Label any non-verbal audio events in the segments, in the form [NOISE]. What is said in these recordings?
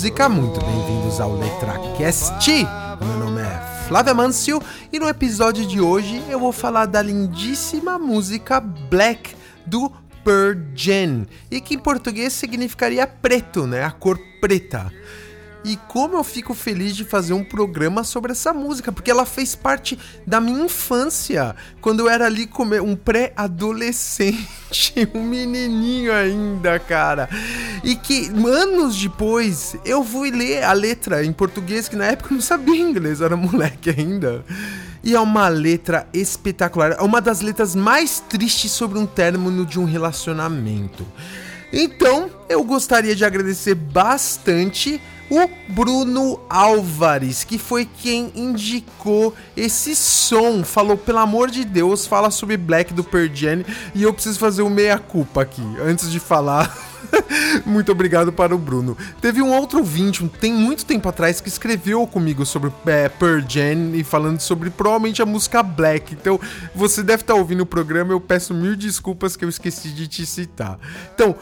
Música, muito bem-vindos ao LetraCast. Meu nome é Flávia Mancio e no episódio de hoje eu vou falar da lindíssima música Black do Pearl Jam e que em português significaria preto, né? A cor preta. E como eu fico feliz de fazer um programa sobre essa música, porque ela fez parte da minha infância, quando eu era ali como um pré-adolescente, [LAUGHS] um menininho ainda, cara. E que anos depois eu fui ler a letra em português, que na época eu não sabia inglês, eu era moleque ainda. E é uma letra espetacular, é uma das letras mais tristes sobre um término de um relacionamento. Então, eu gostaria de agradecer bastante o Bruno Álvares, que foi quem indicou esse som. Falou, pelo amor de Deus, fala sobre Black do Perdiane. E eu preciso fazer o meia-culpa aqui, antes de falar [LAUGHS] Muito obrigado para o Bruno. Teve um outro ouvinte, tem muito tempo atrás, que escreveu comigo sobre é, e falando sobre provavelmente a música Black. Então, você deve estar ouvindo o programa, eu peço mil desculpas que eu esqueci de te citar. Então,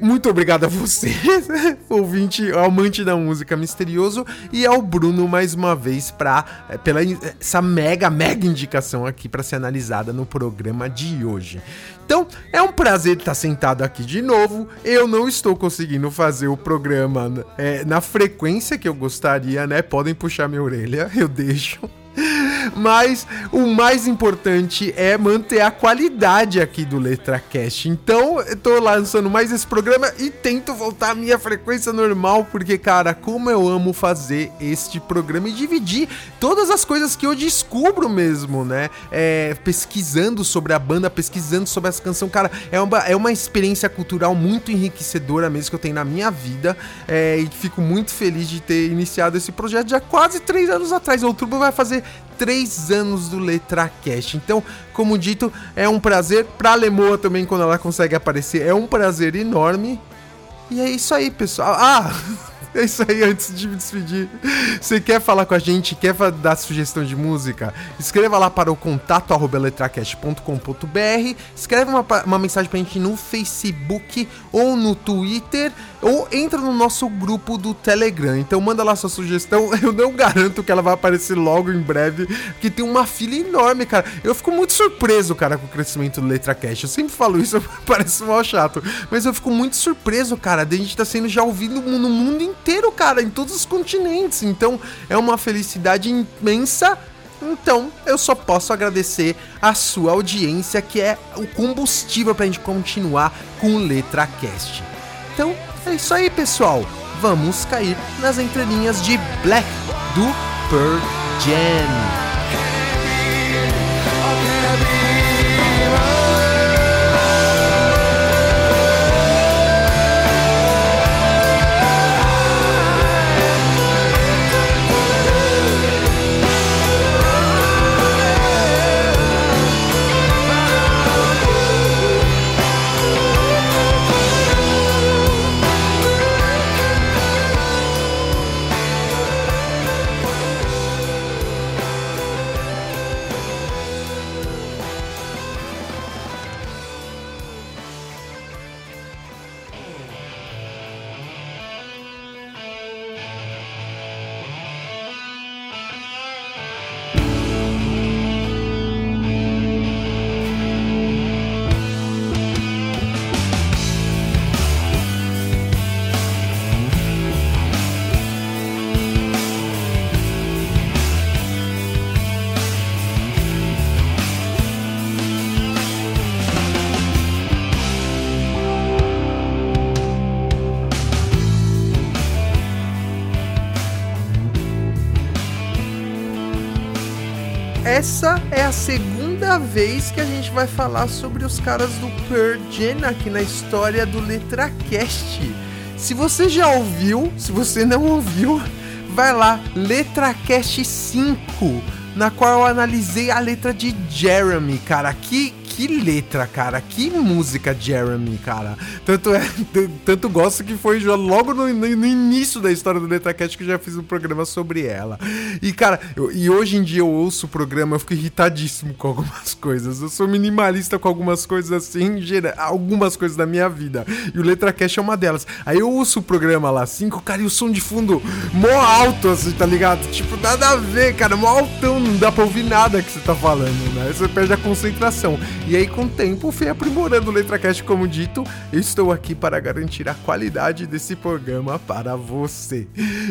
muito obrigado a você, [LAUGHS] ouvinte, amante da música misterioso, e ao Bruno mais uma vez pra, é, pela essa mega, mega indicação aqui para ser analisada no programa de hoje. Então, é um prazer estar sentado aqui de novo. Eu não estou conseguindo fazer o programa é, na frequência que eu gostaria, né? Podem puxar minha orelha, [LAUGHS] eu deixo. Mas o mais importante é manter a qualidade aqui do LetraCast. Então, eu tô lançando mais esse programa e tento voltar à minha frequência normal, porque, cara, como eu amo fazer este programa e dividir todas as coisas que eu descubro mesmo, né? É, pesquisando sobre a banda, pesquisando sobre essa canção, cara, é uma, é uma experiência cultural muito enriquecedora mesmo que eu tenho na minha vida. É, e fico muito feliz de ter iniciado esse projeto já quase três anos atrás. Outubro vai fazer três anos do LetraCast. Então, como dito, é um prazer. Pra Lemoa também, quando ela consegue aparecer, é um prazer enorme. E é isso aí, pessoal. Ah! [LAUGHS] [LAUGHS] É isso aí, antes de me despedir. Você quer falar com a gente, quer dar sugestão de música? Escreva lá para o contato letracast.com.br, escreve uma, uma mensagem pra gente no Facebook ou no Twitter, ou entra no nosso grupo do Telegram. Então manda lá sua sugestão. [LAUGHS] Eu não garanto que ela vai aparecer logo em breve, porque tem uma fila enorme, cara. Eu fico muito surpreso, cara, com o crescimento do LetraCast. Eu sempre falo isso, [LAUGHS] parece mal chato, mas eu fico muito surpreso, cara, a gente tá sendo já ouvido no mundo inteiro inteiro, cara, em todos os continentes. Então é uma felicidade imensa. Então, eu só posso agradecer a sua audiência, que é o combustível pra gente continuar com o LetraCast. Então, é isso aí, pessoal. Vamos cair nas entrelinhas de Black do Pearl Jam. Essa é a segunda vez que a gente vai falar sobre os caras do Pearl Jam aqui na história do LetraCast. Se você já ouviu, se você não ouviu, vai lá, LetraCast 5, na qual eu analisei a letra de Jeremy, cara. Que, que letra, cara. Que música, Jeremy, cara. Tanto é, [LAUGHS] tanto gosto que foi logo no, no, início da história do LetraCast que eu já fiz um programa sobre ela. E, cara, eu, e hoje em dia eu ouço o programa, eu fico irritadíssimo com algumas [LAUGHS] coisas. Eu sou minimalista com algumas coisas assim, gera, algumas coisas da minha vida. E o LetraCast é uma delas. Aí eu ouço o programa lá, 5, cara, e o som de fundo mó alto, assim, tá ligado? Tipo, nada a ver, cara, mó altão, não dá pra ouvir nada que você tá falando, né? Você perde a concentração. E aí, com o tempo, fui aprimorando o LetraCast, como dito. Estou aqui para garantir a qualidade desse programa para você.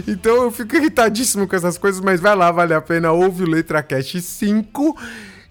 Então eu fico irritadíssimo com essas coisas, mas vai lá, vale a pena. Ouve o LetraCast 5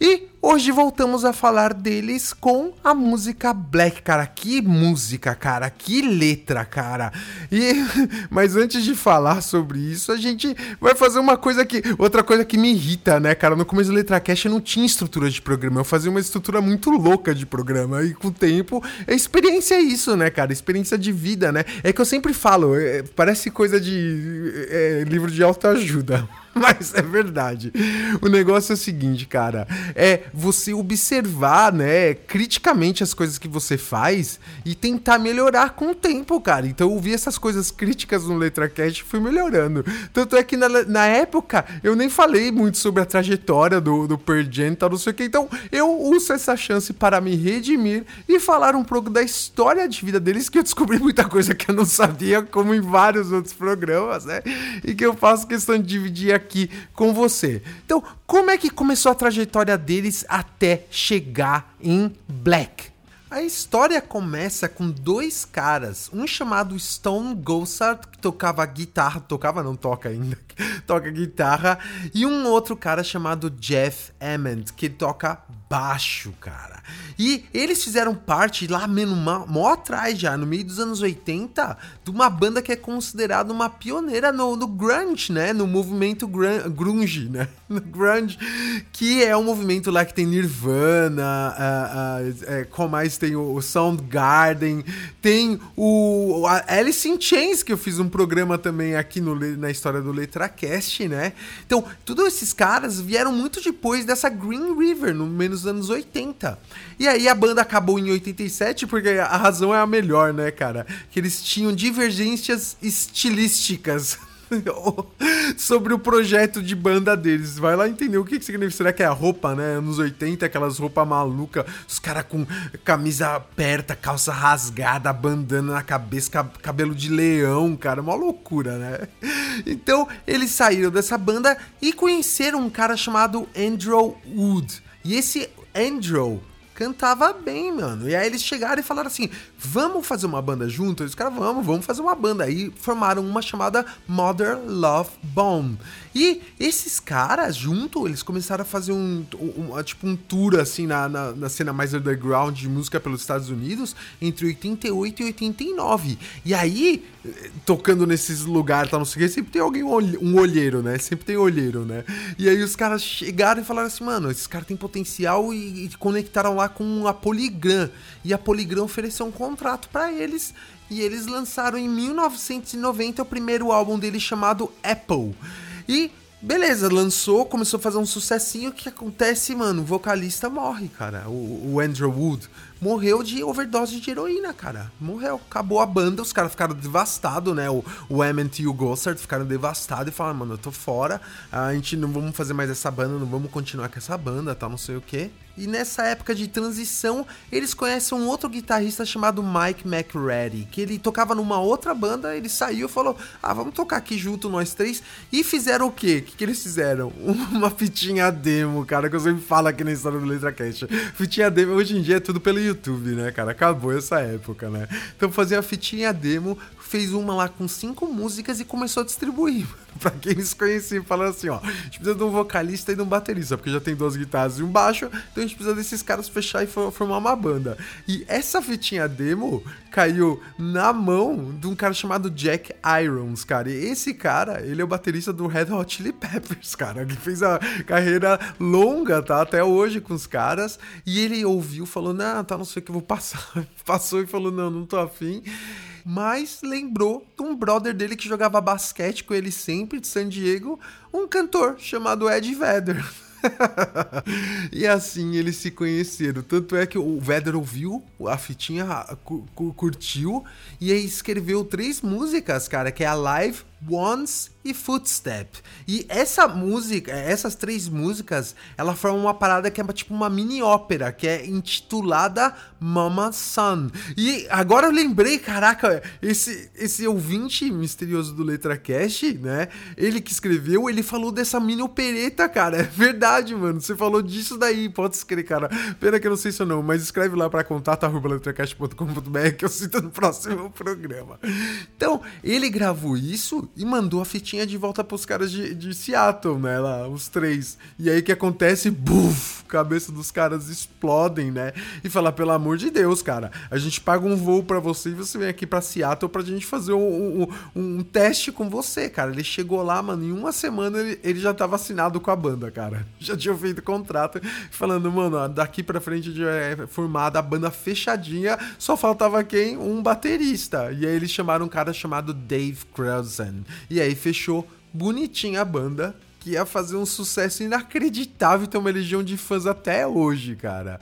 e Hoje voltamos a falar deles com a música Black, cara. Que música, cara. Que letra, cara. E [LAUGHS] mas antes de falar sobre isso, a gente vai fazer uma coisa que outra coisa que me irrita, né, cara? No começo do Letra Cash eu não tinha estrutura de programa. Eu fazia uma estrutura muito louca de programa e com o tempo, a experiência é isso, né, cara? Experiência de vida, né? É que eu sempre falo, é, parece coisa de é, livro de autoajuda. [LAUGHS] [LAUGHS] Mas é verdade. O negócio é o seguinte, cara. É você observar, né, criticamente as coisas que você faz e tentar melhorar com o tempo, cara. Então eu vi essas coisas críticas no LetraCast e fui melhorando. Tanto é que na, na época eu nem falei muito sobre a trajetória do, do Pearl Jam, tal, não sei o que. Então eu uso essa chance para me redimir e falar um pouco da história de vida deles, que eu descobri muita coisa que eu não sabia, como em vários outros programas, né? E que eu faço questão de dividir aqui com você. Então, como é que começou a trajetória deles até chegar em Black? A história começa com dois caras, um chamado Stone Gossard, que tocava guitarra, tocava não toca ainda, [LAUGHS] toca guitarra, e um outro cara chamado Jeff Ament, que toca baixo, cara. E eles fizeram parte lá mesmo, mó atrás já, no meio dos anos 80, de uma banda que é considerada uma pioneira no, no grunge, né? No movimento grunge, né? [LAUGHS] No grunge, que é um movimento lá que tem Nirvana, uh, uh, com mais tem o Soundgarden, tem o Alice in Chains, que eu fiz um programa também aqui no, na história do LetraCast, né? Então, todos esses caras vieram muito depois dessa Green River, no menos anos 80. E aí a banda acabou em 87 porque a razão é a melhor, né, cara? Que eles tinham divergências estilísticas [LAUGHS] [LAUGHS] sobre o projeto de banda deles. Vai lá entender o que, que significa. Será que é a roupa, né? Anos 80, aquelas roupas malucas, os caras com camisa aberta, calça rasgada, bandana na cabeça, cabelo de leão, cara. Uma loucura, né? Então, eles saíram dessa banda e conheceram um cara chamado Andrew Wood. E esse Andrew cantava bem, mano. E aí eles chegaram e falaram assim: vamos fazer uma banda junto? Os caras, vamos, vamos fazer uma banda. Aí formaram uma chamada Mother Love Bomb. E esses caras, junto, eles começaram a fazer um, um, tipo um tour assim na, na, na, cena mais underground de música pelos Estados Unidos entre 88 e 89. E aí, tocando nesses lugares, tá, não sei o que, sempre tem alguém, um olheiro, né? Sempre tem olheiro, né? E aí os caras chegaram e falaram assim, mano, esses caras têm potencial e, e conectaram lá com a Polygram. E a Polygram ofereceu um contrato para eles e eles lançaram em 1990 o primeiro álbum deles chamado Apple. E beleza, lançou, começou a fazer um sucessinho. O que acontece, mano? O vocalista morre, cara. O, o Andrew Wood morreu de overdose de heroína, cara. Morreu. Acabou a banda, os caras ficaram devastados, né? O, o Emmett e o Gossard ficaram devastados e falaram, mano, eu tô fora. A gente não vamos fazer mais essa banda, não vamos continuar com essa banda, tal, não sei o quê. E nessa época de transição, eles conhecem um outro guitarrista chamado Mike McReady, que ele tocava numa outra banda, ele saiu e falou: Ah, vamos tocar aqui junto nós três. E fizeram o quê? O que, que eles fizeram? [LAUGHS] Uma fitinha demo, cara, que eu sempre falo aqui na história do Letra Cash. Fitinha demo hoje em dia é tudo pelo YouTube, né, cara? Acabou essa época, né? Então fazia a fitinha demo, fez uma lá com cinco músicas e começou a distribuir [LAUGHS] pra quem eles conheciam, falando assim, ó, a gente precisa de um vocalista e de um baterista, porque já tem duas guitarras e um baixo, então a gente precisa desses caras fechar e formar uma banda. E essa fitinha demo caiu na mão de um cara chamado Jack Irons, cara. E esse cara, ele é o baterista do Red Hot Chili Peppers, [LAUGHS] cara, que fez a carreira longa, tá? Até hoje com os caras. E ele ouviu, falou, não, tá, não sei o que, vou passar. [LAUGHS] Passou e falou, não, não tô afim mas lembrou de um brother dele que jogava basquete com ele sempre, de San Diego, um cantor chamado Ed Vedder. [LAUGHS] e assim eles se conheceram. Tanto é que o Vedder ouviu a fitinha, curtiu e aí escreveu três músicas, cara, que é a Live, Once e Footstep. E essa música, essas três músicas, ela formam uma parada que é tipo uma mini ópera, que é intitulada Mama Son. E agora eu lembrei, caraca, esse, esse ouvinte misterioso do Letra Cash, né? Ele que escreveu, ele falou dessa mini opereta, cara. É verdade, mano. Você falou disso daí, pode escrever, cara. Pena que eu não sei se ou não, mas escreve lá pra contato.letracast.com.br que eu cito no próximo programa. Então, ele gravou isso e mandou a fitinha de volta pros caras de, de Seattle, né? Lá, os três. E aí que acontece? Buf! Cabeça dos caras explodem, né? E fala, pelo amor de Deus, cara, a gente paga um voo para você e você vem aqui pra Seattle pra gente fazer um, um, um, teste com você, cara. Ele chegou lá, mano, em uma semana ele, ele já tava assinado com a banda, cara. [LAUGHS] Já tinha feito contrato, falando, mano, daqui pra frente já é formada a banda fechadinha, só faltava quem? Um baterista. E aí eles chamaram um cara chamado Dave Krausen. E aí fechou bonitinha a banda, que ia fazer um sucesso inacreditável e tem uma legião de fãs até hoje, cara.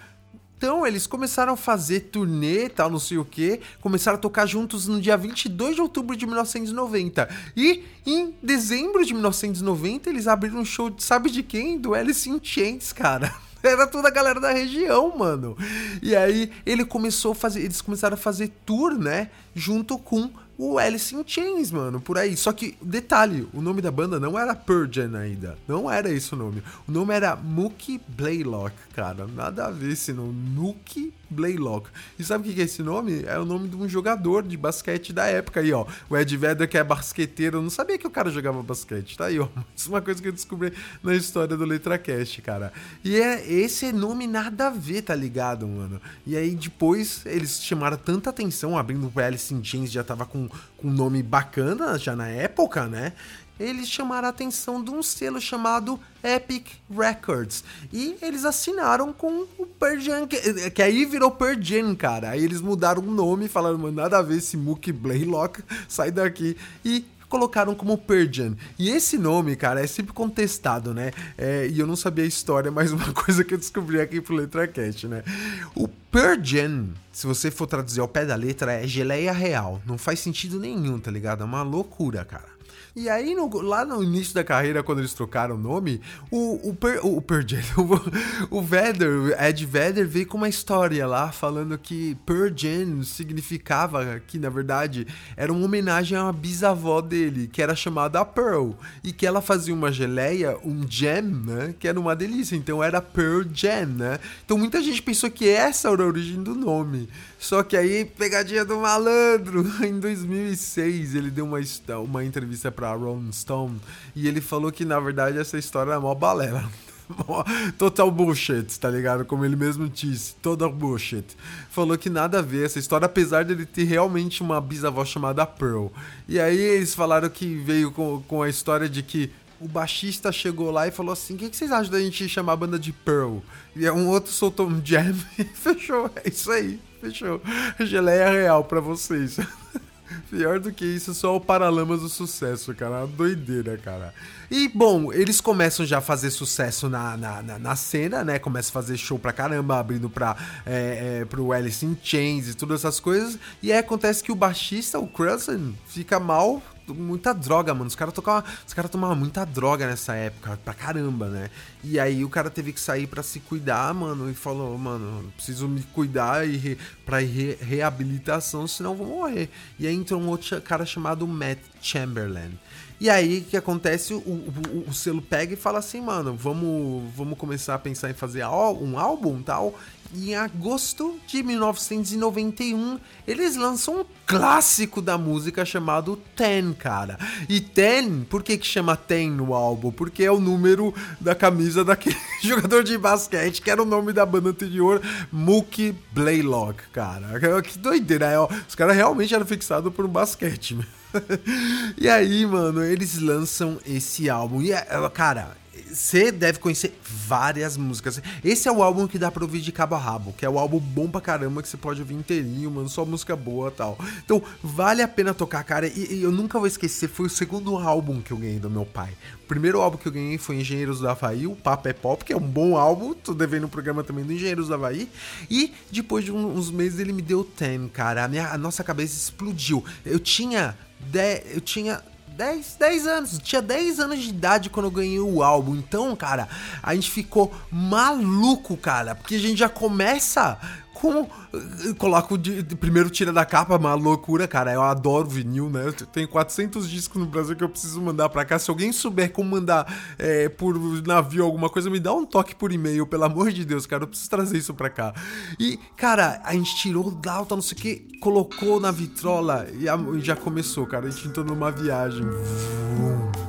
Então, eles começaram a fazer turnê e tal, não sei o que, começaram a tocar juntos no dia 22 de outubro de 1990. E em dezembro de 1990, eles abriram um show, de, sabe de quem? Do Alice in Chains, cara. [LAUGHS] Era toda a galera da região, mano. E aí ele começou a fazer, eles começaram a fazer tour, né, junto com o Alice in Chains, mano, por aí. Só que, detalhe, o nome da banda não era Purgeon ainda. Não era esse o nome. O nome era Mookie Blaylock, cara. Nada a ver esse nome. Mookie Blaylock. E sabe o que é esse nome? É o nome de um jogador de basquete da época aí, ó. O Ed Vedder, que é basqueteiro. Eu não sabia que o cara jogava basquete. Tá aí, ó. [LAUGHS] É uma coisa que eu descobri na história do LetraCast, cara. E é esse nome nada a ver, tá ligado, mano? E aí depois eles chamaram tanta atenção, abrindo o Alice in Chains já tava com com um nome bacana já na época, né? Eles chamaram a atenção de um selo chamado Epic Records. E eles assinaram com o Pearl Jam, que, que aí virou Pearl Jam, cara. Aí eles mudaram o nome falaram, mano, nada a ver esse Mookie Blaylock, [LAUGHS] sai daqui. E colocaram como Persian. E esse nome, cara, é sempre contestado, né? É, e eu não sabia a história, [LAUGHS] mas uma coisa que eu descobri aqui pro LetraCast, né? O Persian, se você for traduzir ao pé da letra, é geleia real. Não faz sentido nenhum, tá ligado? É uma loucura, cara. E aí, no, lá no início da carreira, quando eles trocaram o nome, o, o, per, o, per, [LAUGHS] o, o Vedder, Ed Vedder, veio com uma história lá falando que Jam significava que, na verdade, era uma homenagem a uma bisavó dele, que era chamada Pearl, e que ela fazia uma geleia, um jam, né, que era uma delícia, então era Pearl Jam, né? Então muita gente pensou que essa era a origem do nome. Só que aí, pegadinha do malandro, [LAUGHS] em 2006 ele deu uma, uma entrevista pra Rolling Stone e ele falou que na verdade essa história é mó balela. [LAUGHS] Total bullshit, tá ligado? Como ele mesmo disse, total bullshit. Falou que nada a ver essa história, apesar dele ter realmente uma bisavó chamada Pearl. E aí eles falaram que veio com, com a história de que o baixista chegou lá e falou assim: O que, que, vocês acham da gente chamar a banda de Pearl? E um outro soltou um jam [LAUGHS] e fechou. É isso aí, fechou. Geleia real pra vocês. [LAUGHS] Pior do que isso, só o Paralamas do Sucesso, cara. Uma doideira, cara. E, bom, eles começam já a fazer sucesso na, na, na, na cena, né? Começam a fazer show pra caramba, abrindo pra, é, é, pro Alice in Chains e todas essas coisas. E aí acontece que o baixista, o Cruzan, fica mal muita droga, mano. Os caras tocavam. Os caras tomavam muita droga nessa época, pra caramba, né? E aí o cara teve que sair para se cuidar, mano, e falou, mano, preciso me cuidar e re, pra re, reabilitação, senão vou morrer. E aí entrou um outro cara chamado Matt Chamberlain. E aí o que acontece? O, o, o, selo pega e fala assim, mano, vamos, vamos começar a pensar em fazer um álbum tal. Em agosto de 1991, eles lançam um clássico da música chamado Ten, cara. E Ten, por que que chama Ten no álbum? Porque é o número da camisa daquele [LAUGHS] jogador de basquete, que era o nome da banda anterior, Mookie Blaylock, cara. Que doideira, é, ó. Os caras realmente eram fixados por um basquete, [LAUGHS] e aí, mano, eles lançam esse álbum. E, é, cara, você deve conhecer várias músicas. Esse é o álbum que dá pra ouvir de cabo a rabo, que é o álbum bom pra caramba que você pode ouvir inteirinho, mano, só música boa tal. Então, vale a pena tocar, cara. E, e, eu nunca vou esquecer, foi o segundo álbum que eu ganhei do meu pai. O primeiro álbum que eu ganhei foi Engenheiros do Havaí, o Papo é Pop, que é um bom álbum. Tô devendo um programa também do Engenheiros do Havaí. E depois de uns meses ele me deu Ten, cara. A, minha, a nossa cabeça explodiu. Eu tinha. De, eu tinha 10, 10 anos. Tinha 10 anos de idade quando eu ganhei o álbum. Então, cara, a gente ficou maluco, cara. Porque a gente já começa com. Coloca o de, primeiro tira da capa, uma loucura, cara. Eu adoro vinil, né? Eu tenho 400 discos no Brasil que eu preciso mandar pra cá. Se alguém souber como mandar é, por navio alguma coisa, me dá um toque por e-mail, pelo amor de Deus, cara. Eu preciso trazer isso pra cá. E, cara, a gente tirou da alta, não sei o que, colocou na vitrola e, a, já começou, cara. A gente entrou numa viagem. Vum.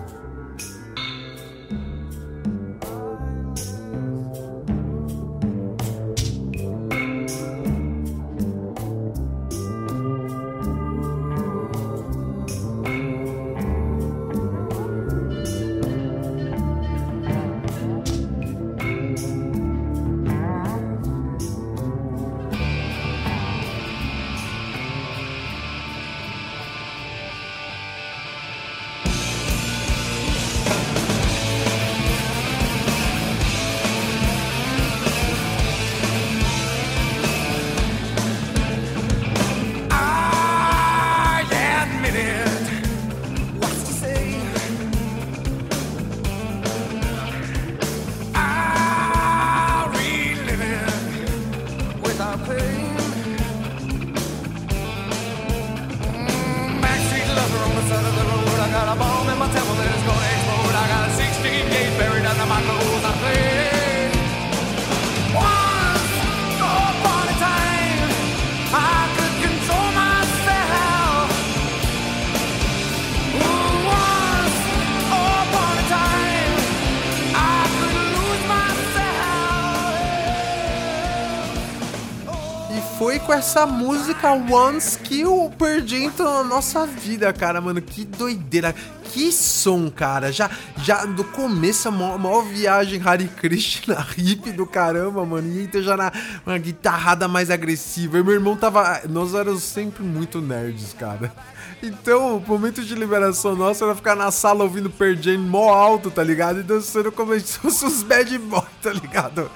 Com essa música Once que o Perdi entrou na nossa vida, cara, mano. Que doideira. Que som, cara. Já, já do começo, a maior, maior viagem Hare Krishna, [LAUGHS] hip do caramba, mano. E então já na uma guitarrada mais agressiva. E meu irmão tava. Nós éramos sempre muito nerds, cara. Então, o momento de liberação nossa era ficar na sala ouvindo Per Jam mó alto, tá ligado? E dançando como se fosse os bad boy, tá ligado?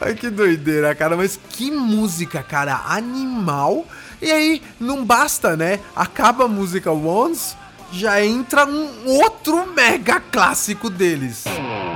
Ai, que doideira, cara. Mas que música, cara. Animal. E aí, não basta, né? Acaba a música Once, já entra um outro mega clássico deles. Even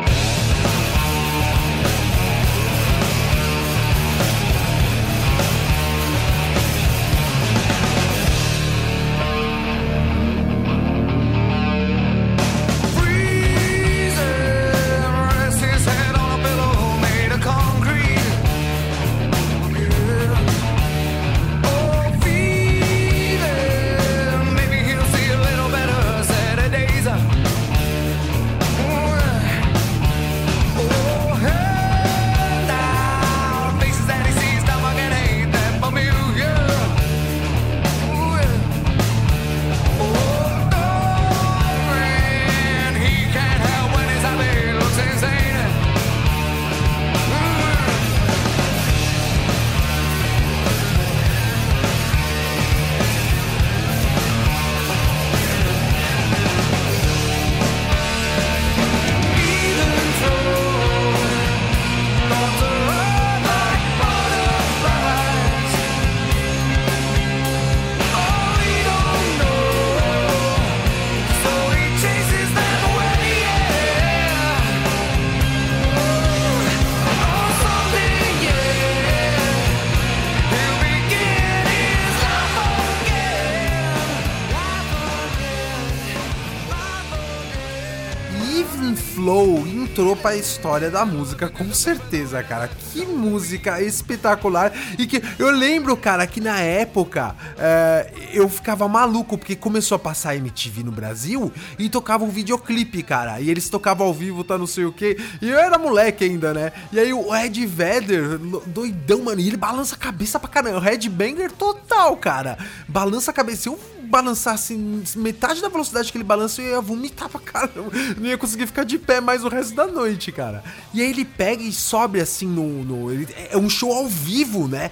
pra história da música, com certeza, cara. Que música espetacular. E que eu lembro, cara, que na época é, eu ficava maluco, porque começou a passar MTV no Brasil e tocava um videoclipe, cara. E eles tocavam ao vivo, tá não sei o que. E eu era moleque ainda, né? E aí o Ed Vedder, doidão, mano, e ele balança a cabeça pra caramba. O headbanger total, cara. Balança a cabeça. Eu balançasse metade da velocidade que ele balança, eu ia vomitar pra caramba. Não ia conseguir ficar de pé mais o resto da noite, cara. E aí ele pega e sobe assim no. no ele, é um show ao vivo, né?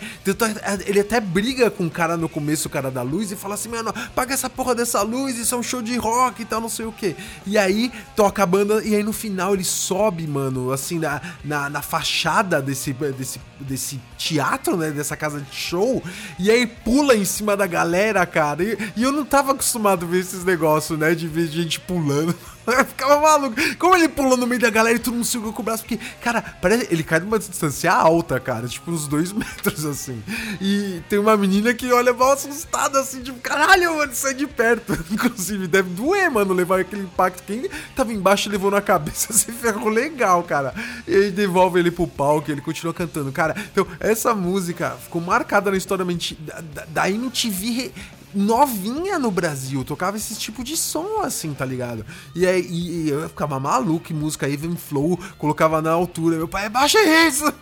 Ele até briga com o cara no começo, o cara da luz, e fala assim: mano, paga essa porra dessa luz, isso é um show de rock e tal, não sei o que. E aí toca a banda, e aí no final ele sobe, mano, assim, na, na, na fachada desse, desse, desse teatro, né? Dessa casa de show, e aí pula em cima da galera, cara. E, e eu não tava acostumado a ver esses negócios, né? De ver gente pulando. [LAUGHS] [LAUGHS] Eu ficava maluco. Como ele pula no meio da galera e todo mundo segura com o braço, porque, cara, parece. Ele cai numa distância alta, cara, tipo uns dois [LAUGHS] metros assim. E tem uma menina que olha mal assustada, assim, tipo, caralho, mano, sai de perto. [LAUGHS] Inclusive, deve doer, mano, levar aquele impacto. Quem tava embaixo levou na cabeça, se ferrou legal, cara. E aí devolve ele pro palco e ele continua cantando. Cara, então, essa música ficou marcada na história da, da, da MTV novinha no Brasil, tocava esse tipo de som assim, tá ligado? E aí e eu ficava maluco, música Even Flow, colocava na altura, meu pai, baixa isso!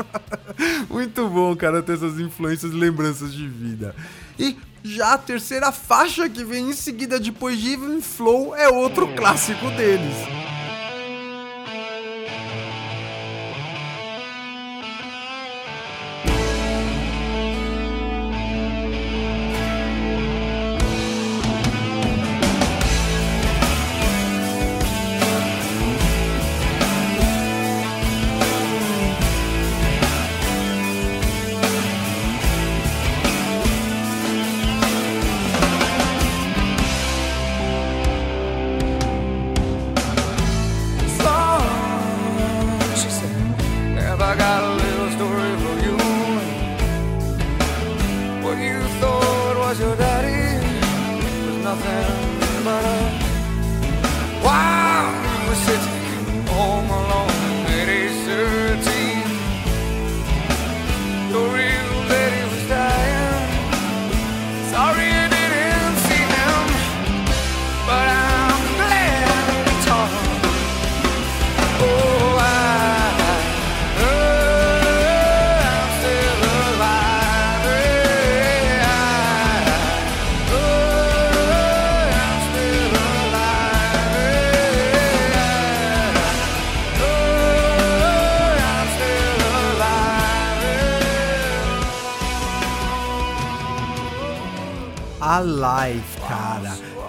[LAUGHS] Muito bom, cara, ter essas influências e lembranças de vida. E já a terceira faixa que vem em seguida depois de Even Flow é outro clássico deles.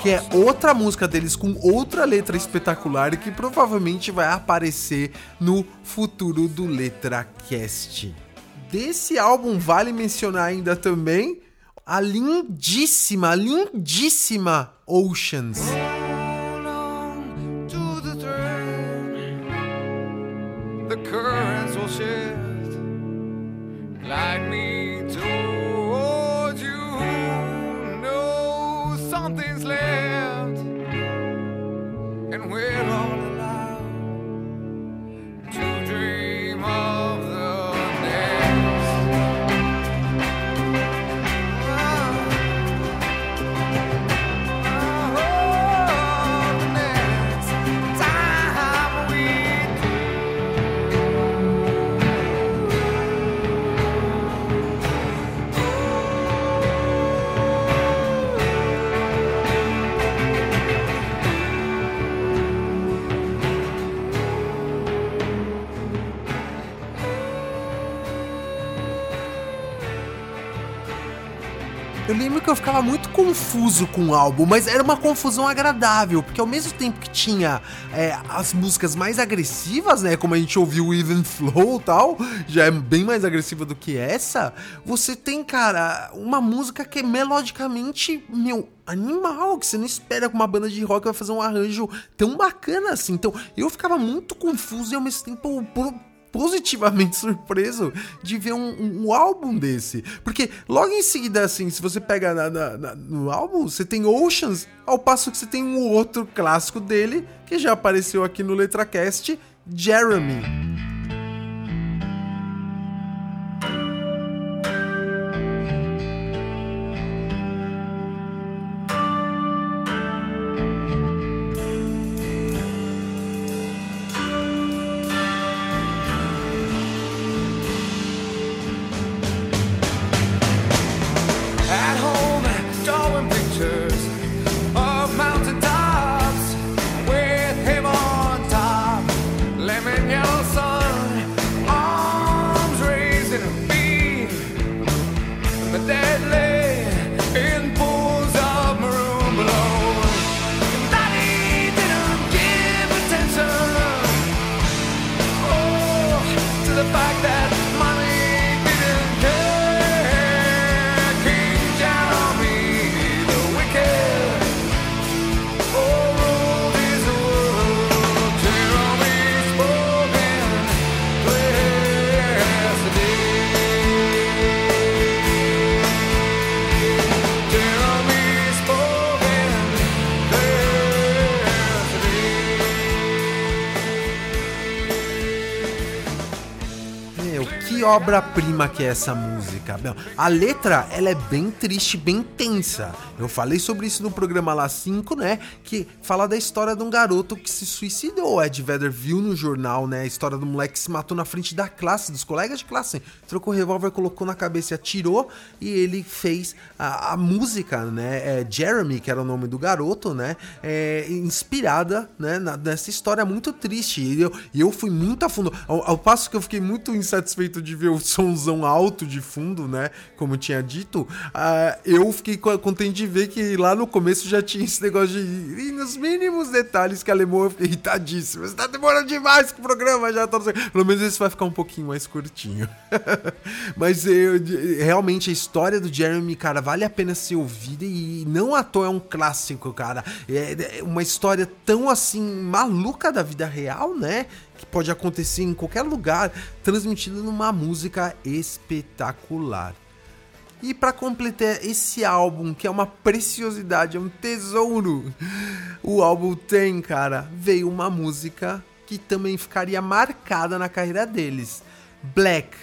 Que é outra música deles com outra letra espetacular que provavelmente vai aparecer no futuro do Letra Cast. Desse álbum vale mencionar ainda também a lindíssima, lindíssima Oceans. Confuso com o álbum, mas era uma confusão agradável, porque ao mesmo tempo que tinha é, as músicas mais agressivas, né? Como a gente ouviu Even Flow e tal, já é bem mais agressiva do que essa. Você tem, cara, uma música que é melodicamente, meu, animal, que você não espera que uma banda de rock vai fazer um arranjo tão bacana assim. Então eu ficava muito confuso e ao mesmo tempo positivamente [LAUGHS] surpreso de ver um, um, um, álbum desse. Porque logo em seguida, assim, se você pega na, na, na, no álbum, você tem Oceans, ao passo que você tem um outro clássico dele, que já apareceu aqui no LetraCast, Jeremy. Obra-prima que é essa música. A letra, ela é bem triste, bem tensa. Eu falei sobre isso no programa lá 5, né? Que fala da história de um garoto que se suicidou. Ed Vedder viu no jornal, né? A história do moleque que se matou na frente da classe, dos colegas de classe. Trocou o revólver, colocou na cabeça atirou. E ele fez a, a música, né? É Jeremy, que era o nome do garoto, né? É, inspirada, né? Na, nessa história muito triste. E eu, eu fui muito a fundo. Ao, ao passo que eu fiquei muito insatisfeito de ver o somzão alto de fundo, né? Como tinha dito, uh, eu fiquei contente de ver que lá no começo já tinha esse negócio de. E nos mínimos detalhes que alemão eu fiquei irritadíssimo. Você tá demorando demais com o programa já. Tá... Pelo menos esse vai ficar um pouquinho mais curtinho. [LAUGHS] Mas eu, realmente a história do Jeremy, cara, vale a pena ser ouvida e não à toa é um clássico, cara. É, é uma história tão assim maluca da vida real, né? Que pode acontecer em qualquer lugar, transmitido numa música espetacular. E para completar esse álbum, que é uma preciosidade, é um tesouro, o álbum tem, cara, veio uma música que também ficaria marcada na carreira deles, Black.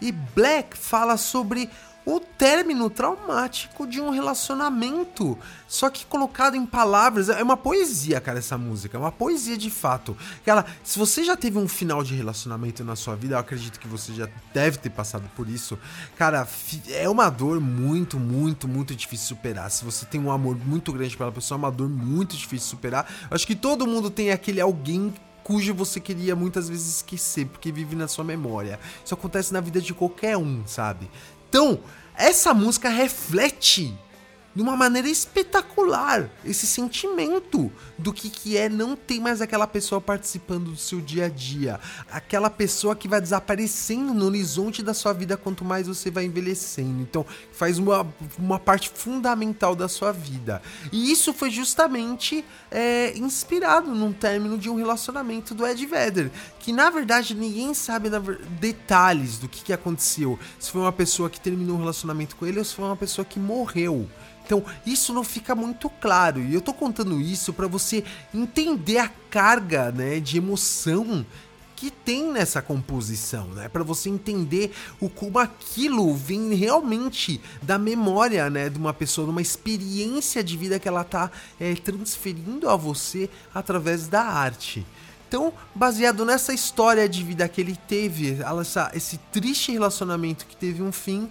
E Black fala sobre o término traumático de um relacionamento. Só que colocado em palavras, é uma poesia, cara, essa música. É uma poesia de fato. Ela, se você já teve um final de relacionamento na sua vida, eu acredito que você já deve ter passado por isso. Cara, é uma dor muito, muito, muito difícil superar. Se você tem um amor muito grande pela pessoa, é uma dor muito difícil superar. Eu acho que todo mundo tem aquele alguém cujo você queria muitas vezes esquecer, porque vive na sua memória. Isso acontece na vida de qualquer um, sabe? Então, essa música reflete de uma maneira espetacular esse sentimento do que, que é não ter mais aquela pessoa participando do seu dia a dia, aquela pessoa que vai desaparecendo no horizonte da sua vida quanto mais você vai envelhecendo. Então, faz uma, uma parte fundamental da sua vida. E isso foi justamente é, inspirado num término de um relacionamento do Ed Vedder, que na verdade ninguém sabe detalhes do que, que aconteceu. Se foi uma pessoa que terminou um relacionamento com ele ou se foi uma pessoa que morreu. Então, isso não fica muito claro. E eu tô contando isso para você entender a carga, né, de emoção que tem nessa composição, né? Para você entender o como aquilo vem realmente da memória, né, de uma pessoa, de uma experiência de vida que ela tá é, transferindo a você através da arte. Então, baseado nessa história de vida que ele teve, essa, esse triste relacionamento que teve um fim,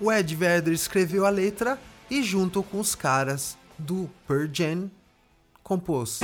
o Ed Vedder escreveu a letra e junto com os caras do Jam compôs.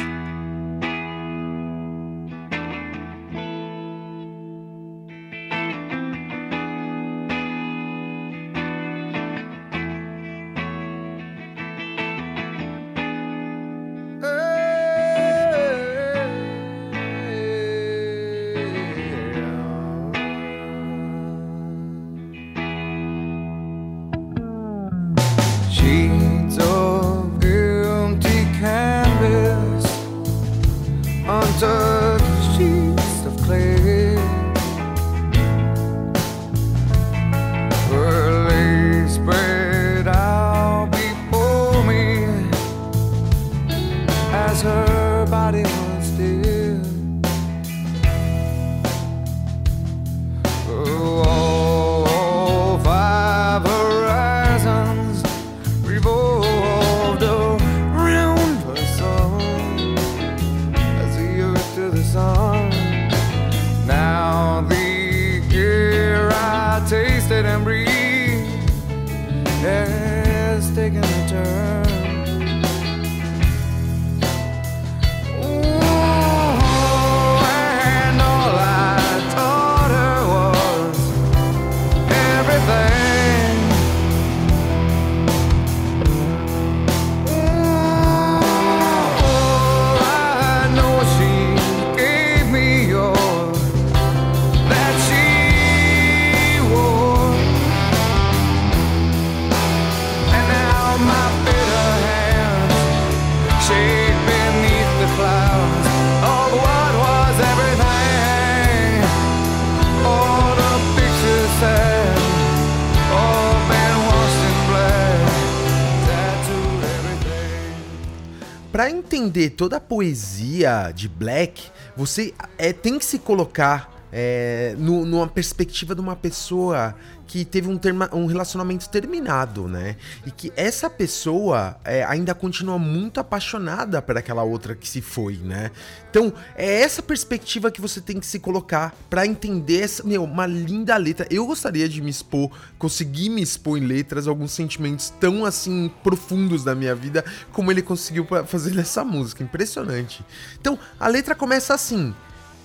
Entender toda a poesia de Black, você é, tem que se colocar é, no- numa perspectiva de uma pessoa que teve um, terma- um relacionamento terminado, né? E que essa pessoa é, ainda continua muito apaixonada por aquela outra que se foi, né? Então, é essa perspectiva que você tem que se colocar pra entender essa, meu, uma linda letra. Eu gostaria de me expor, conseguir me expor em letras, alguns sentimentos tão assim profundos da minha vida, como ele conseguiu fazer [LAUGHS] nessa música. Impressionante. Então, a letra começa assim: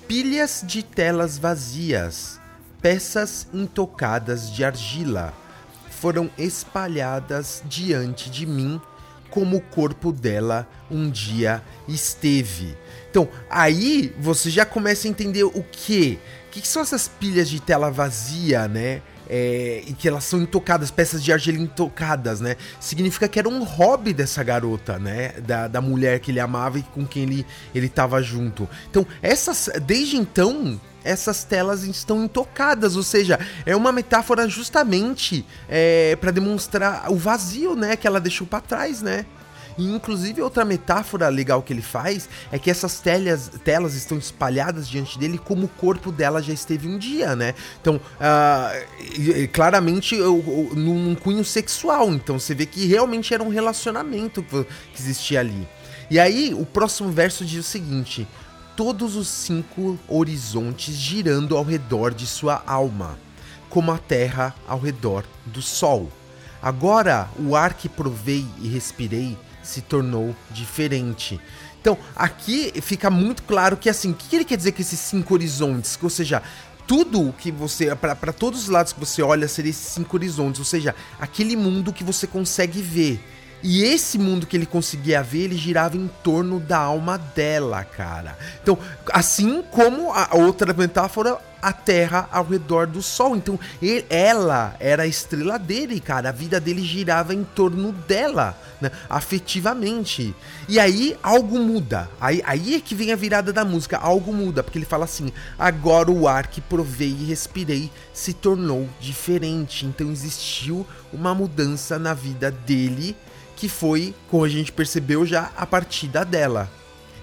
pilhas de telas vazias, peças intocadas de argila, foram espalhadas diante de mim como o corpo dela um dia esteve. Então, aí você já começa a entender o que? O que, são essas pilhas de tela vazia, né? É, e que elas são intocadas, peças de argila intocadas, né? Significa que era um hobby dessa garota, né? Da, da mulher que ele amava e com quem ele, ele tava junto. Então, essas, desde então, essas telas estão intocadas, ou seja, é uma metáfora justamente é, para demonstrar o vazio, né, que ela deixou para trás, né? E, inclusive, outra metáfora legal que ele faz é que essas telas, telas estão espalhadas diante dele como o corpo dela já esteve um dia, né? Então, e claramente, o- o- num cunho sexual. Então, você vê que realmente era um relacionamento que existia ali. E aí, o próximo verso diz o seguinte: Todos os cinco horizontes girando ao redor de sua alma, como a terra ao redor do sol. Agora o ar que provei e respirei se tornou diferente. Então, aqui fica muito claro que assim, o que ele quer dizer com esses cinco horizontes? Ou seja, tudo que você, para todos os lados que você olha, seria esses cinco horizontes, ou seja, aquele mundo que você consegue ver. E esse mundo que ele conseguia ver, ele girava em torno da alma dela, cara. Então, assim como a outra metáfora, a Terra ao redor do Sol. Então, ele- ela era a estrela dele, cara. A vida dele girava em torno dela, né? afetivamente. E aí, algo muda. Aí, aí é que vem a virada da música. Algo muda, porque ele fala assim: agora o ar que provei e respirei se tornou diferente. Então, existiu uma mudança na vida dele que foi, como a gente percebeu já, a partida dela.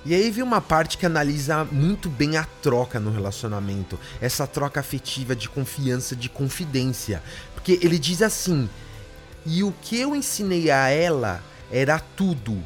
E aí vem uma parte que analisa muito bem a troca no relacionamento, essa troca afetiva de confiança, de confidência. Porque ele diz assim: "E o que eu ensinei a ela era tudo,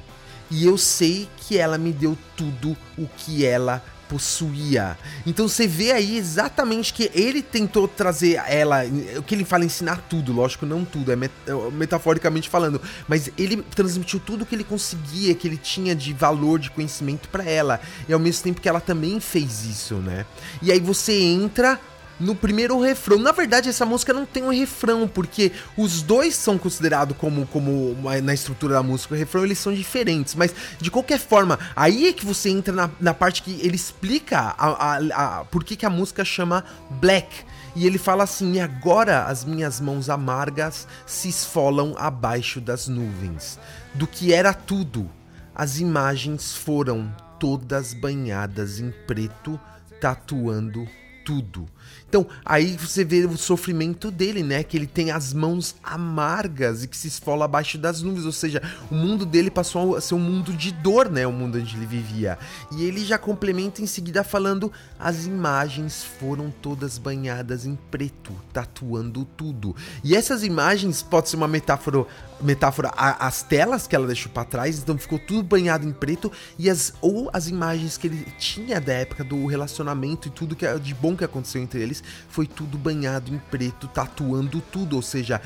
e eu sei que ela me deu tudo o que ela possuía. Então você vê aí exatamente que ele tentou trazer ela, o que ele fala ensinar tudo, lógico, não tudo, é é metaforicamente falando, mas ele transmitiu tudo que ele conseguia, que ele tinha de valor, de conhecimento pra ela, e ao mesmo tempo que ela também fez isso, né? E aí você entra no primeiro refrão. Na verdade, essa música não tem um refrão, porque os dois são considerados como, como na estrutura da música, o refrão eles são diferentes, mas de qualquer forma, aí é que você entra na, na parte que ele explica a, a, a- por que, que a música chama Black. E ele fala assim: E agora as minhas mãos amargas se esfolam abaixo das nuvens. Do que era tudo, as imagens foram todas banhadas em preto, tatuando tudo. Então, aí você vê o sofrimento dele, né? Que ele tem as mãos amargas e que se esfola abaixo das nuvens. Ou seja, o mundo dele passou a ser um mundo de dor, né? O mundo onde ele vivia. E ele já complementa em seguida falando: as imagens foram todas banhadas em preto, tatuando tudo. E essas imagens pode ser uma metáfora metáfora a, as telas que ela deixou para trás, então ficou tudo banhado em preto e as ou as imagens que ele tinha da época do relacionamento e tudo que de bom que aconteceu entre eles foi tudo banhado em preto, tatuando tudo, ou seja,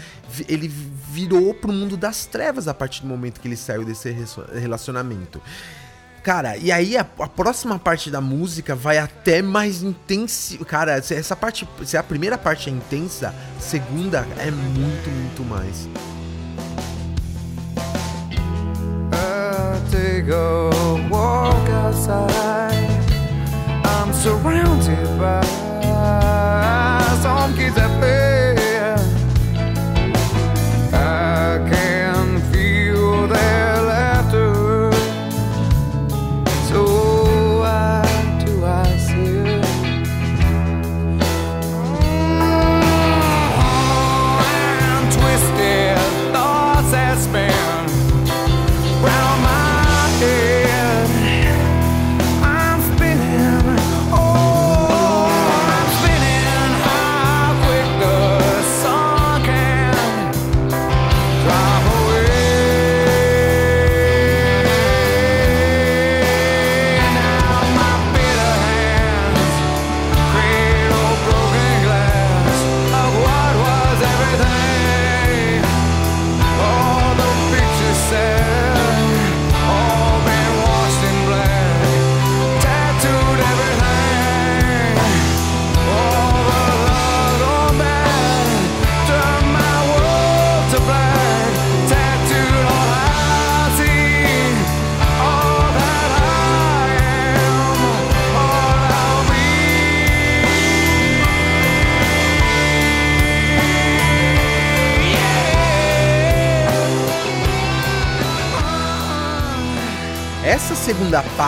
ele virou pro mundo das trevas a partir do momento que ele saiu desse relacionamento. Cara, e aí a, a, próxima parte da música vai até mais intensa. Cara, essa parte, se a primeira parte é intensa, a segunda é muito, muito mais. A walk outside. I'm surrounded by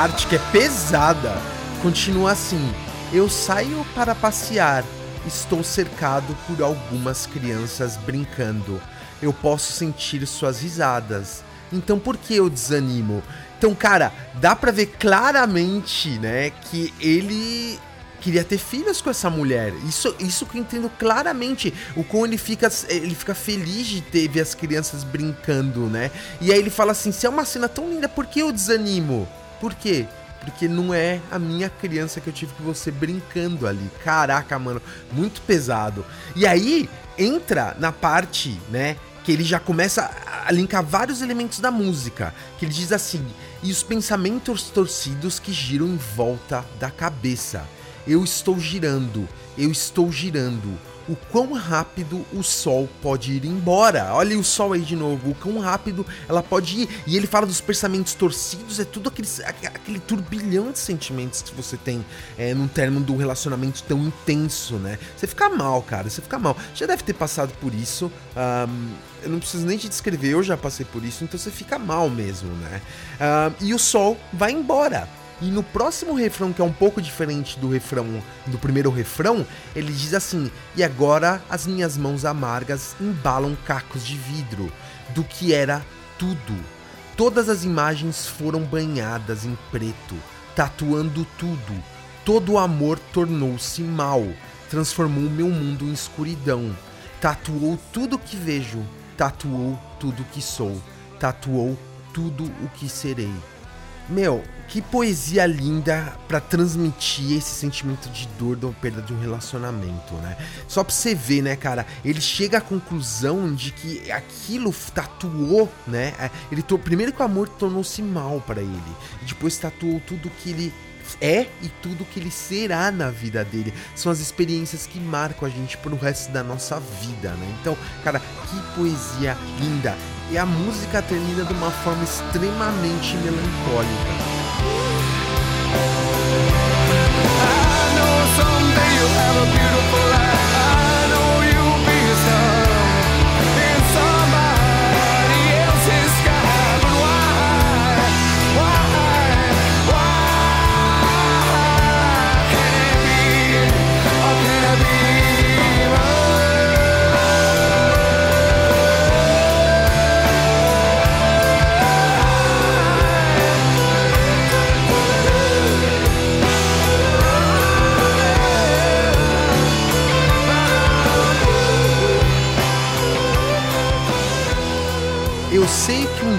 parte, que é pesada, continua assim: Eu saio para passear, estou cercado por algumas crianças brincando. Eu posso sentir suas risadas. Então por que eu desanimo? Então, cara, dá pra ver claramente, né, que ele queria ter filhos com essa mulher. Isso, isso que eu entendo claramente. O como ele fica, ele fica feliz de ter ver as crianças brincando, né? E aí ele fala assim: se é uma cena tão linda, por que eu desanimo? Por quê? Porque não é a minha criança que eu tive que você brincando ali. Caraca, mano, muito pesado. E aí entra na parte, né? Que ele já começa a linkar vários elementos da música. Que ele diz assim: e os pensamentos torcidos que giram em volta da cabeça. Eu estou girando, eu estou girando. O quão rápido o sol pode ir embora. Olha o sol aí de novo. O quão rápido ela pode ir. E ele fala dos pensamentos torcidos. É tudo aquele, aquele turbilhão de sentimentos que você tem é, num termo do relacionamento tão intenso, né? Você fica mal, cara. Você fica mal. Já deve ter passado por isso. Um, eu não preciso nem te descrever. Eu já passei por isso. Então você fica mal mesmo, né? Um, e o sol vai embora. E no próximo refrão, que é um pouco diferente do refrão do primeiro refrão, ele diz assim: "E agora as minhas mãos amargas embalam cacos de vidro do que era tudo. Todas as imagens foram banhadas em preto, tatuando tudo. Todo o amor tornou-se mal, transformou meu mundo em escuridão. Tatuou tudo que vejo, tatuou tudo que sou, tatuou tudo o que serei." Meu, que poesia linda para transmitir esse sentimento de dor da perda de um relacionamento, né? Só pra você ver, né, cara? Ele chega à conclusão de que aquilo tatuou, né? É, ele primeiro que o amor tornou-se mal para ele, e depois tatuou tudo que ele é e tudo que ele será na vida dele. São as experiências que marcam a gente pro resto da nossa vida, né? Então, cara, que poesia linda. E a música termina de uma forma extremamente melancólica. I know someday you'll have a beautiful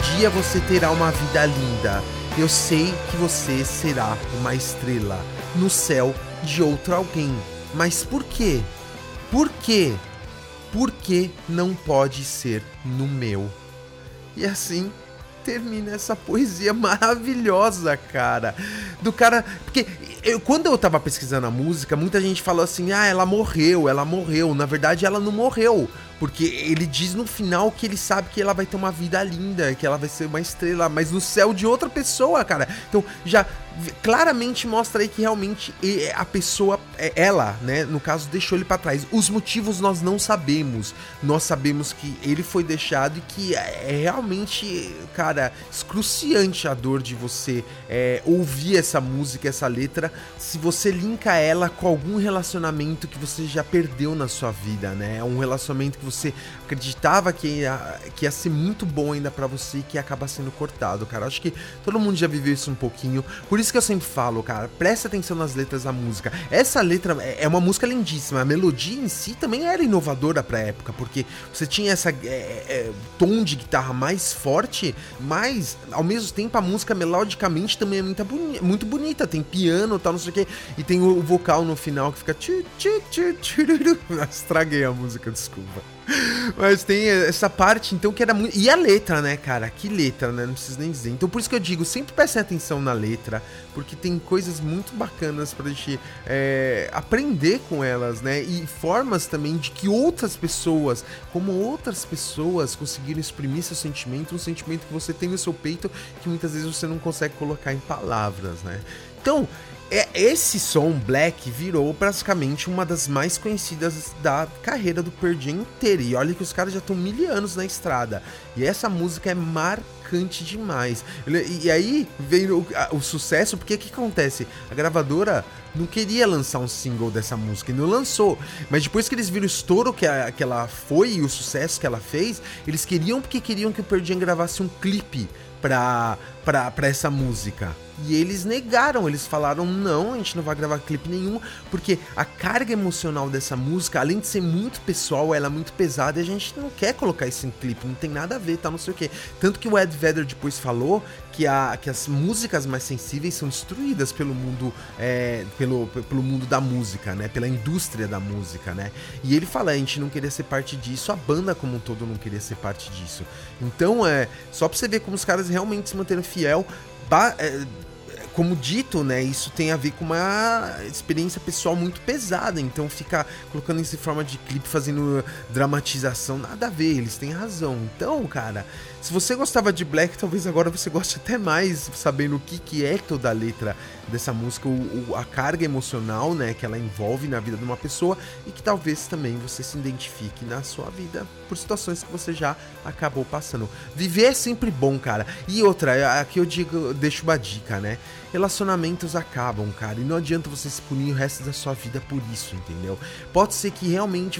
dia você terá uma vida linda. Eu sei que você será uma estrela no céu de outro alguém. Mas por quê? Por quê? Por que não pode ser no meu? E assim termina essa poesia [LAUGHS] maravilhosa, cara. Do cara. Porque eu, quando eu tava pesquisando a música, muita gente falou assim: ah, ela morreu, ela morreu. Na verdade, ela não morreu. Porque ele diz no final que ele sabe que ela vai ter uma vida linda, que ela vai ser uma estrela, mas no céu de outra pessoa, cara. Então já claramente mostra aí que realmente a pessoa, é, ela, né, no caso, deixou ele para trás. Os motivos nós não sabemos. Nós sabemos que ele foi deixado e que é, é realmente, cara, excruciante a dor de você é, ouvir essa música, essa letra, se você linka ela com algum relacionamento que você já perdeu na sua vida, né? É um relacionamento que você acreditava que ia, que ia ser muito bom ainda para você e que acaba sendo cortado, cara. Acho que todo mundo já viveu isso um pouquinho. Por isso que eu sempre falo, cara, presta atenção nas letras da música. Essa letra é, é uma música lindíssima. A melodia em si também era inovadora pra época, porque você tinha essa é, é, tom de guitarra mais forte, mas ao mesmo tempo a música melodicamente também é muito, boni muito bonita. Tem piano tal, não sei o que. E tem o vocal no final que fica. [LAUGHS] Estraguei a música, desculpa. [LAUGHS] Mas tem essa parte, então, que era muito. E a letra, né, cara? Que letra, né? Não preciso nem dizer. Então, por isso que eu digo, sempre prestem atenção na letra, porque tem coisas muito bacanas pra gente é, aprender com elas, né? E formas também de que outras pessoas, como outras pessoas, conseguiram exprimir seu sentimento, um sentimento que você tem no seu peito que muitas vezes você não consegue colocar em palavras, né? Então, é, esse som Black virou praticamente uma das mais conhecidas da carreira do Pearl inteira. E olha que os caras já estão mil anos na estrada. E essa música é marcante demais. E, aí veio o, o sucesso, porque o que acontece? A gravadora não queria lançar um single dessa música e não lançou. Mas depois que eles viram o estouro que, a, que ela foi e o sucesso que ela fez, eles queriam porque queriam que o Pearl gravasse um clipe pra essa música. E eles negaram, eles falaram: não, a gente não vai gravar clipe nenhum, porque a carga emocional dessa música, além de ser muito pessoal, ela é muito pesada e a gente não quer colocar isso em clipe, não tem nada a ver, tá? Não sei o que. Tanto que o Ed Vedder depois falou que, a, que as músicas mais sensíveis são destruídas pelo mundo, é, pelo, pelo mundo da música, né? Pela indústria da música, né? E ele fala: a gente não queria ser parte disso, a banda como um todo não queria ser parte disso. Então, é só pra você ver como os caras realmente se manteram fiel. É, como dito, né, isso tem a ver com uma experiência pessoal muito pesada, então ficar colocando isso em forma de clipe, fazendo dramatização, nada a ver, eles têm razão. Então, cara, se você gostava de Black, talvez agora você goste até mais, sabendo o que, que é toda a letra dessa música, o, o, a carga emocional, né, que ela envolve na vida de uma pessoa e que talvez também você se identifique na sua vida por situações que você já acabou passando. Viver é sempre bom, cara. E outra, aqui eu digo, deixo uma dica, né? Relacionamentos acabam, cara, e não adianta você se punir o resto da sua vida por isso, entendeu? Pode ser que realmente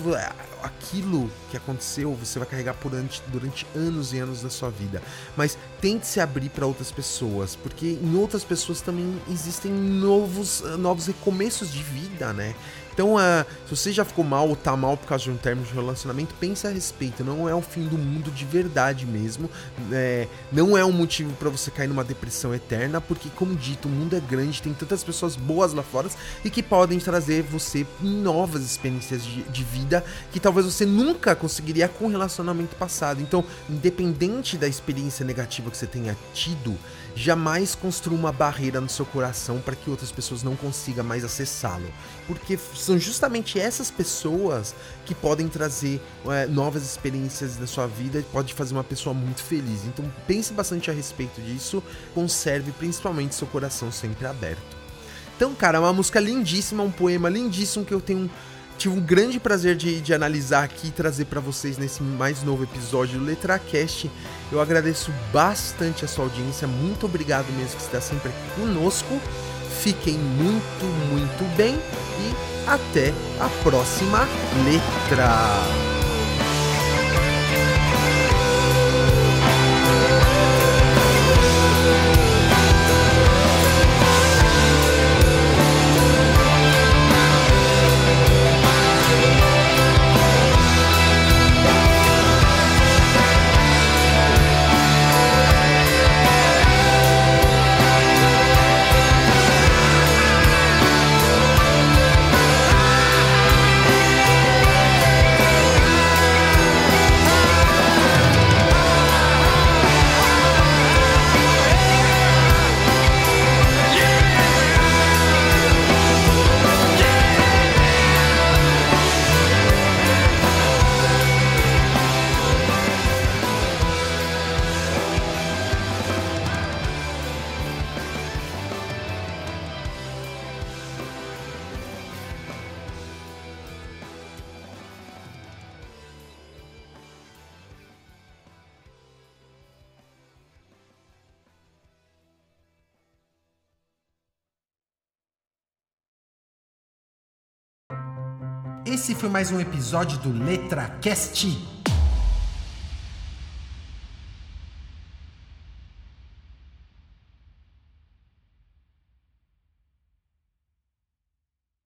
aquilo que aconteceu você vai carregar durante, durante anos e anos da sua vida. Mas tente se abrir para outras pessoas, porque em outras pessoas também existem novos, novos recomeços de vida, né? Então, uh, se você já ficou mal ou tá mal por causa de um término de relacionamento, pense a respeito. Não é o fim do mundo de verdade mesmo. É, não é um motivo para você cair numa depressão eterna, porque, como dito, o mundo é grande, tem tantas pessoas boas lá fora e que podem trazer você novas experiências de, de vida que talvez você nunca conseguiria com o relacionamento passado. Então, independente da experiência negativa que você tenha tido, jamais construa uma barreira no seu coração para que outras pessoas não consigam mais acessá-lo. Porque são justamente essas pessoas que podem trazer é, novas experiências da sua vida e pode fazer uma pessoa muito feliz. Então pense bastante a respeito disso, conserve principalmente seu coração sempre aberto. Então, cara, é uma música lindíssima, um poema lindíssimo que eu tenho tive um grande prazer de, de analisar aqui e trazer para vocês nesse mais novo episódio do LetraCast. Eu agradeço bastante a sua audiência, muito obrigado mesmo que está sempre aqui conosco. Fiquem muito, muito bem e até a próxima letra. Esse foi mais um episódio do LetraCast.